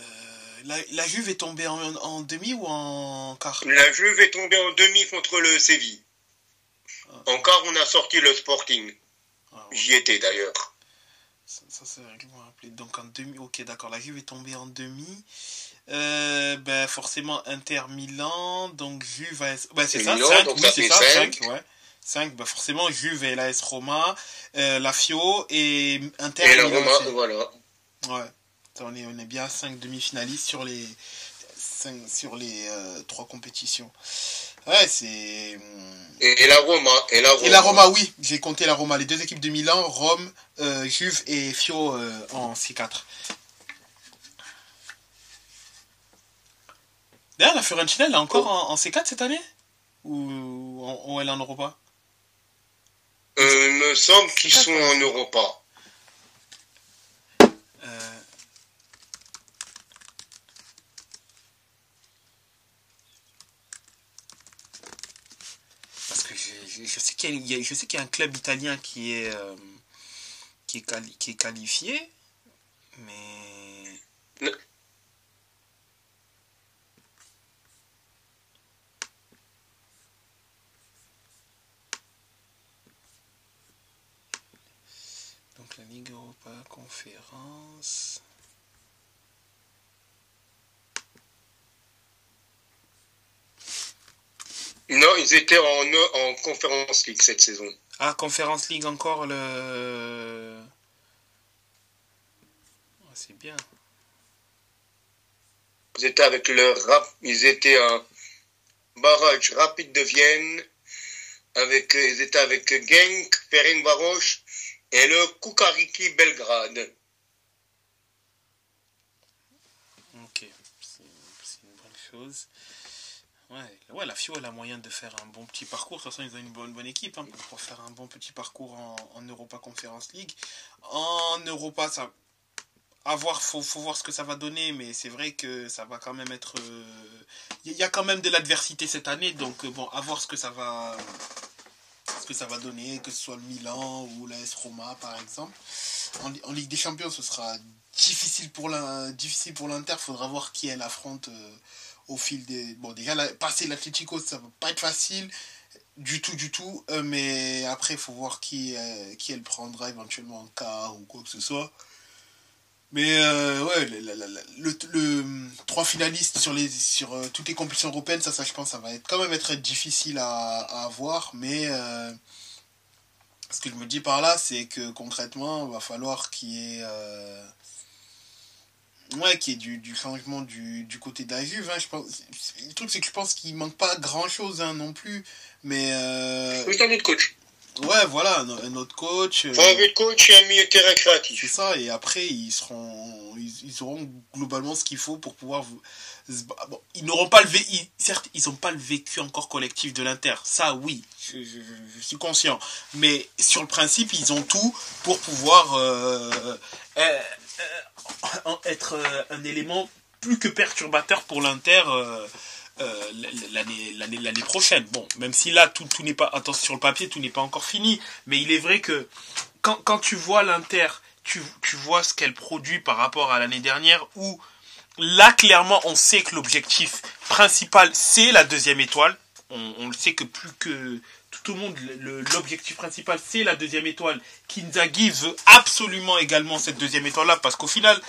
la, la Juve est tombée en, en demi ou en quart? La Juve est tombée en demi contre le Séville. En quart, on a sorti le Sporting. Ah, ouais. J'y étais d'ailleurs. ça, ça c'est vrai que me rappelais. donc en demi ok d'accord la Juve est tombée en demi Euh, ben forcément Inter Milan donc Juve AS... ben, c'est ça Milan, 5 donc oui c'est ça cinq. 5 ouais 5 ben forcément Juve et l'AS Roma euh, la Fio et Inter Et la Roma, voilà. Ouais, on est, on est bien à 5 demi-finalistes sur les, cinq- sur les euh, trois compétitions. Ouais, c'est. hum, Et, et la Roma. Et la Roma. Et la Roma, oui, j'ai compté la Roma. Les deux équipes de Milan, Rome, euh, Juve et Fio euh, en C4. D'ailleurs, la Fiorentina, elle est encore en, en C4 cette année? Ou, elle est en Europa? Euh, il me semble qu'ils sont quoi. en Europa. Euh, Parce que je, sais qu'il y, y a- un club italien qui est, euh, qui est, quali- qui est qualifié, mais... Donc la Ligue Europa Conférence... Non, ils étaient en, en Conférence League cette saison. Ah, Conférence League encore le... Ah, c'est bien. Ils étaient avec le rap, ils étaient un barrage rapide de Vienne. Avec, ils étaient avec Genk, Ferencvaros et le Kukariki Belgrade. Ok, c'est une bonne chose. Ouais, ouais, la FIO elle a moyen de faire un bon petit parcours. De toute façon, ils ont une bonne, bonne équipe hein, pour faire un bon petit parcours en, Europa Conference League. En Europa, ça. À voir, faut, faut voir ce que ça va donner, mais c'est vrai que ça va quand même être. Il y a quand même de l'adversité cette année, donc euh, bon, à voir ce que ça va. Ce que ça va donner, que ce soit le Milan ou l'AS Roma par exemple. En, Ligue des Champions, ce sera difficile pour l'In- difficile pour l'Inter. Faudra voir qui elle affronte euh, au fil des. Bon, déjà, passer l'Atlético, ça va pas être facile du tout, du tout. euh, mais après, il faut voir qui, euh, qui elle prendra éventuellement en quart ou quoi que ce soit. Mais euh, ouais, le, le, trois finalistes sur, les, sur toutes les compétitions européennes, ça, je pense, ça va être quand même être difficile à, à avoir. Mais ce que je me dis par là, c'est que concrètement, il va falloir qu'il y ait. Euh, Ouais, qu'il y ait du, du changement du, du côté de la Juve. hein, je pense, le truc, c'est que je pense qu'il manque pas grand chose non plus. Mais. euh, Juste un autre coach. Ouais, voilà, un, autre coach. Un autre coach et un milieu de terrain créatif. C'est ça, et après, ils seront, ils, auront globalement ce qu'il faut pour pouvoir. Bon, ils n'auront pas le vécu, certes, ils n'ont pas le vécu encore collectif de l'Inter. Ça, oui, je, suis conscient. Mais sur le principe, ils ont tout pour pouvoir euh, euh, euh, être un élément plus que perturbateur pour l'Inter. Euh, l'année l'année prochaine. Bon, même si là tout, n'est pas attention sur le papier, tout n'est pas encore fini, mais il est vrai que quand, tu vois l'Inter, tu, tu vois ce qu'elle produit par rapport à l'année dernière où là clairement on sait que l'objectif principal c'est la deuxième étoile. On, on, le sait que plus que tout le monde, l'objectif principal c'est la deuxième étoile. Kinzagi veut absolument également cette deuxième étoile là parce qu'au final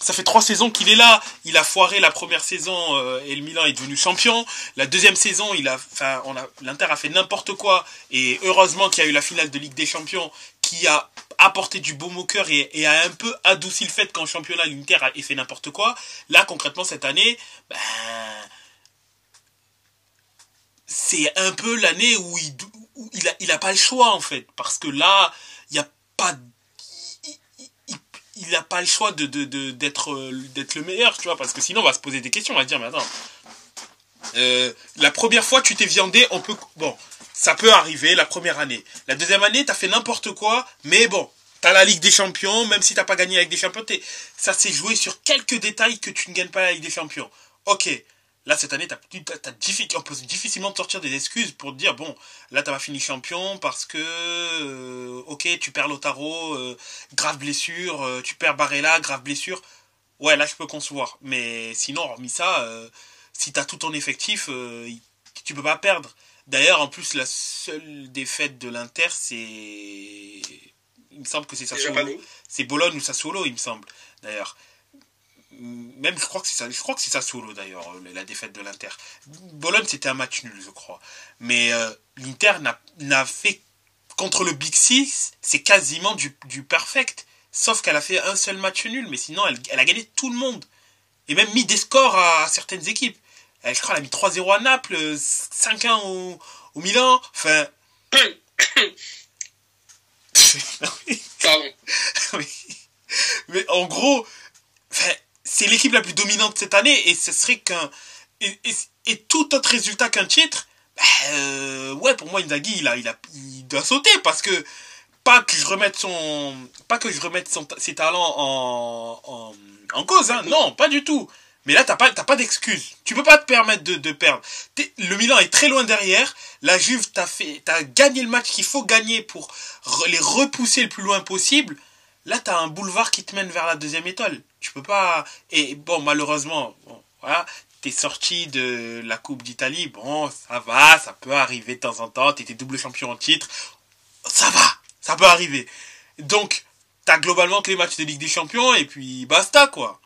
ça fait trois saisons qu'il est là. Il a foiré la première saison euh, et le Milan est devenu champion. La deuxième saison, il a, enfin, a, l'Inter a fait n'importe quoi. Et heureusement qu'il y a eu la finale de Ligue des Champions qui a apporté du baume au cœur et, a un peu adouci le fait qu'en championnat l'Inter ait fait n'importe quoi. Là, concrètement, cette année, ben, c'est un peu l'année où il, où il a, pas le choix en fait, parce que là, il a pas il n'a pas le choix de, d'être, d'être le meilleur, tu vois, parce que sinon on va se poser des questions, on va dire, mais attends, euh, la première fois tu t'es viandé, on peut, bon, ça peut arriver la première année. La deuxième année, t'as fait n'importe quoi, mais bon, t'as la Ligue des Champions, même si t'as pas gagné avec des Champions, ça s'est joué sur quelques détails que tu ne gagnes pas la Ligue des Champions. Ok, Là, cette année, on peut difficilement te sortir des excuses pour te dire, bon, là, t'as pas fini champion parce que, euh, ok, tu perds Lotaro, euh, grave blessure, euh, tu perds Barella, grave blessure. Ouais, là, je peux concevoir. Mais sinon, hormis ça, si t'as tout ton effectif, tu peux pas perdre. D'ailleurs, en plus, la seule défaite de l'Inter, c'est... Il me semble que c'est Sassuolo. C'est Bologne ou Sassuolo, il me semble, d'ailleurs même je crois que c'est ça je crois que c'est ça solo d'ailleurs la défaite de l'Inter. Bologne c'était un match nul je crois. Mais euh, l'Inter n'a fait contre le Big Six c'est quasiment du, du perfect. Sauf qu'elle a fait un seul match nul mais sinon elle, a gagné tout le monde. Et même mis des scores à, certaines équipes. Elle, je crois elle a mis 3-0 à Naples 5-1 au, au Milan. Enfin mais en gros c'est l'équipe la plus dominante cette année et ce serait qu'un et, tout autre résultat qu'un titre bah, euh, ouais pour moi Inzaghi il a il a il doit sauter parce que pas que je remette son pas que je remette son, ses talents en, en, cause hein, non pas du tout. Mais là t'as pas t'as pas d'excuse. Tu peux pas te permettre de, de perdre. Le Milan est très loin derrière. La Juve t'as fait t'as gagné le match qu'il faut gagner pour les repousser le plus loin possible. Là, tu as un boulevard qui te mène vers la deuxième étoile. Tu peux pas. Et bon, malheureusement, bon, voilà, t'es sorti de la Coupe d'Italie. Bon, ça va, ça peut arriver de temps en temps. T'étais double champion en titre. Ça va, ça peut arriver. Donc, t'as globalement que les matchs de Ligue des Champions et puis basta, quoi.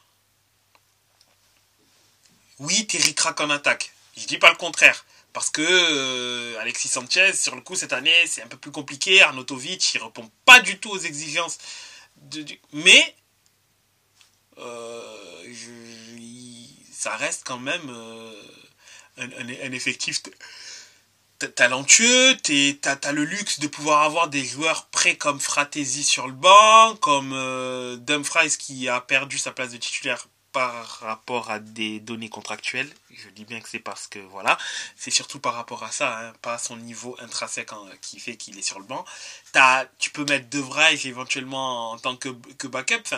Oui, t'es ricrac en attaque. Je dis pas le contraire. Parce que euh, Alexis Sanchez, sur le coup, cette année, c'est un peu plus compliqué. Arnautovic, il répond pas du tout aux exigences mais euh, ça reste quand même euh, un, effectif talentueux, t'as as le luxe de pouvoir avoir des joueurs prêts comme Fratesi sur le banc, comme euh, Dumfries qui a perdu sa place de titulaire par rapport à des données contractuelles. Je dis bien que c'est parce que voilà, c'est surtout par rapport à ça, hein, pas à son niveau intrinsèque hein, qui fait qu'il est sur le banc. As, tu peux mettre De éventuellement en tant que, backup.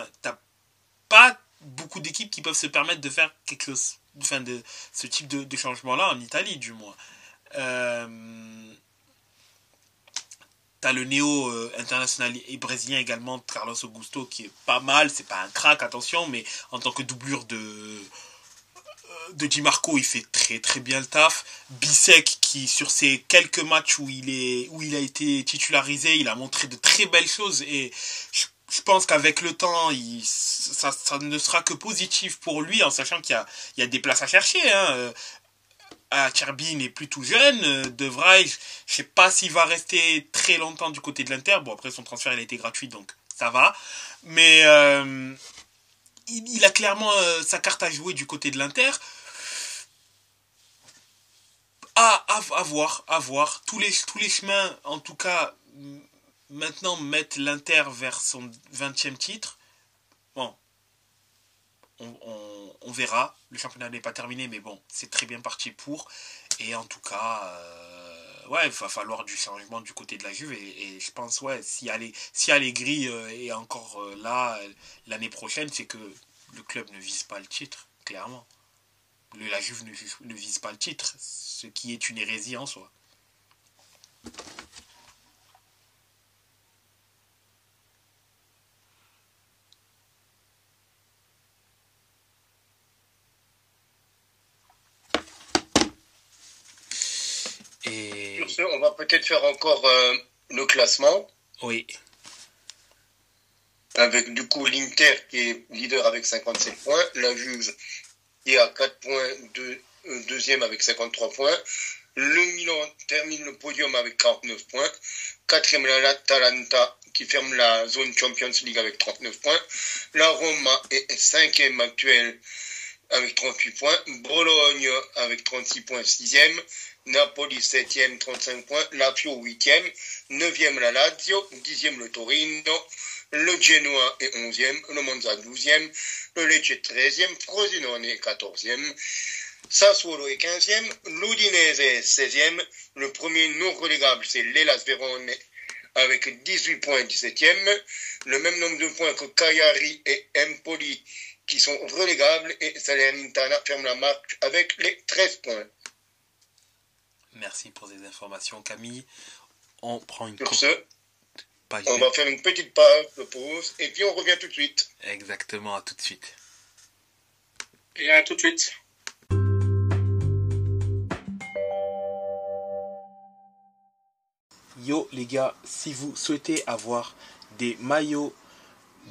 Pas beaucoup d'équipes qui peuvent se permettre de faire quelque chose, enfin de ce type de, changement-là en Italie du moins. Euh, T'as le néo euh, international et brésilien également, Carlos Augusto, qui est pas mal. C'est pas un crack, attention, mais en tant que doublure de euh, de Di Marco, il fait très très bien le taf. Bisek, qui sur ces quelques matchs où il est où il a été titularisé, il a montré de très belles choses et je, pense qu'avec le temps, ça, ne sera que positif pour lui, en sachant qu'il y a, des places à chercher. Hein ah, Kirby n'est plus tout jeune. Euh, de vrai, je sais pas s'il va rester très longtemps du côté de l'Inter. Bon, après, son transfert, il a été gratuit, donc ça va. Mais euh, il, a clairement euh, sa carte à jouer du côté de l'Inter. À, voir, à voir. Tous les chemins, en tout cas, maintenant mettre l'Inter vers son 20e titre, bon, on, verra. Le championnat n'est pas terminé, mais bon, c'est très bien parti pour. Et en tout cas, euh, ouais, il va falloir du changement du côté de la Juve. Et, je pense, ouais, si, si Allegri euh, est encore euh, là l'année prochaine, c'est que le club ne vise pas le titre, clairement. la Juve ne vise pas le titre, ce qui est une hérésie en soi. On va peut-être faire encore euh, le classement. Oui. Avec du coup l'Inter qui est leader avec 57 points, la Juve qui est à 4 points, euh, deuxième avec 53 points. Le Milan termine le podium avec 49 points. Quatrième, l'Atalanta qui ferme la zone Champions League avec 39 points. La Roma est cinquième actuelle avec 38 points. Bologne avec 36 points, sixième. Napoli 7e, 35 points, Lazio 8e, 9e la Lazio, 10e le Torino, le Genoa est 11e, le Monza 12e, le Lecce 13e, Frosinone est 14e, Sassuolo est 15e, l'Udinese est 16e, le premier non relégable c'est l'Elas Verone avec 18 points 17e, le même nombre de points que Cagliari et Empoli qui sont relégables et Salernitana ferme la marque avec les 13 points. Merci pour ces informations, Camille. On prend une Sur ce, on va faire une petite pause, de pause et puis on revient tout de suite. Exactement, à tout de suite. Et à tout de suite. Yo les gars, si vous souhaitez avoir des maillots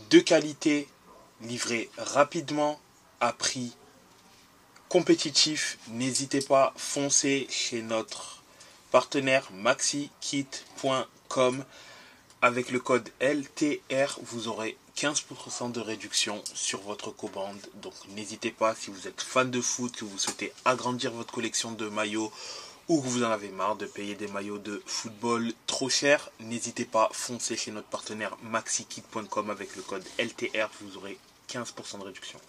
de qualité livrés rapidement à prix compétitif, n'hésitez pas, foncez chez notre partenaire maxikit.com. Avec le code LTR, vous aurez 15% de réduction sur votre commande. Donc n'hésitez pas, si vous êtes fan de foot, que vous souhaitez agrandir votre collection de maillots ou que vous en avez marre de payer des maillots de football trop cher, n'hésitez pas, foncez chez notre partenaire maxikit.com avec le code LTR, vous aurez 15% de réduction.